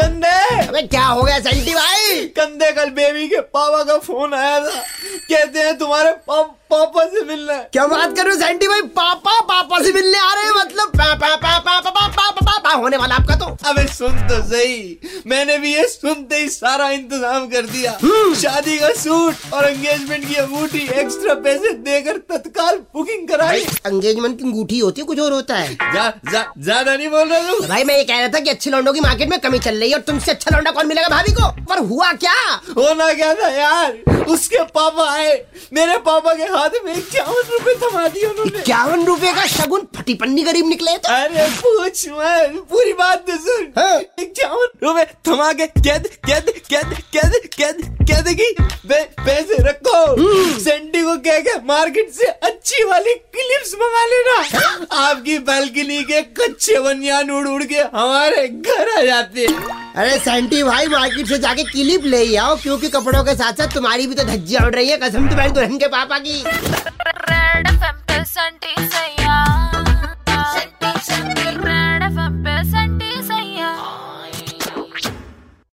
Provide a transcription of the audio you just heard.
कंधे! अबे क्या हो गया सेंटी भाई? कंधे कल बेबी के पापा का फ़ोन आया था। कहते हैं तुम्हारे पापा से मिलना है। क्या बात कर रहे हो सेंटी भाई? पापा पापा से मिलने आ रहे हैं होने वाला आपका तो। अबे सुन तो सही। मैंने भी ये सुनते ही सारा इंतज़ाम कर दिया। शादी का सूट और एंगेजमेंट की अंगूठी एक्स्ट्रा पैसे देकर तत्काल बुकिंग कराई। एंगेजमेंट की अंगूठी होती है कुछ और होता है? जा, जा, ज़्यादा नहीं बोल रहा तू। भाई मैं ये कह रहा था कि अच्छे लौंडों की मार्केट में कमी चल रही है और तुमसे अच्छा लौंडा कौन मिलेगा भाभी को? पर हुआ क्या? होना क्या था यार? उसके पापा आए। मेरे पापा के हाथ में इक्यावन रुपए थमा दिए उन्होंने। इक्यावन रुपए का शगुन फटी पन्नी गरीब निकले तो? अरे पूछ मत पूरी बात तो सुन। हाँ। इक्यावन रुपए थमा के कैद कैद कैद कैद कैद कैद की? पैसे रखो। सेंटी को कह के मार्केट से अच्छी वाली क्लिप्स मंगा लेना। आपकी बालकनी के कच्चे बनियान उड़ उड़ के हमारे घर आ जाते हैं। अरे सेंटी भाई, मार्केट से जाके क्लिप ले आओ, क्योंकि कपड़ों के साथ साथ तुम्हारी भी तो धज्जियाँ उड़ रही है, कसम तुम्हारी दुल्हन के पापा की।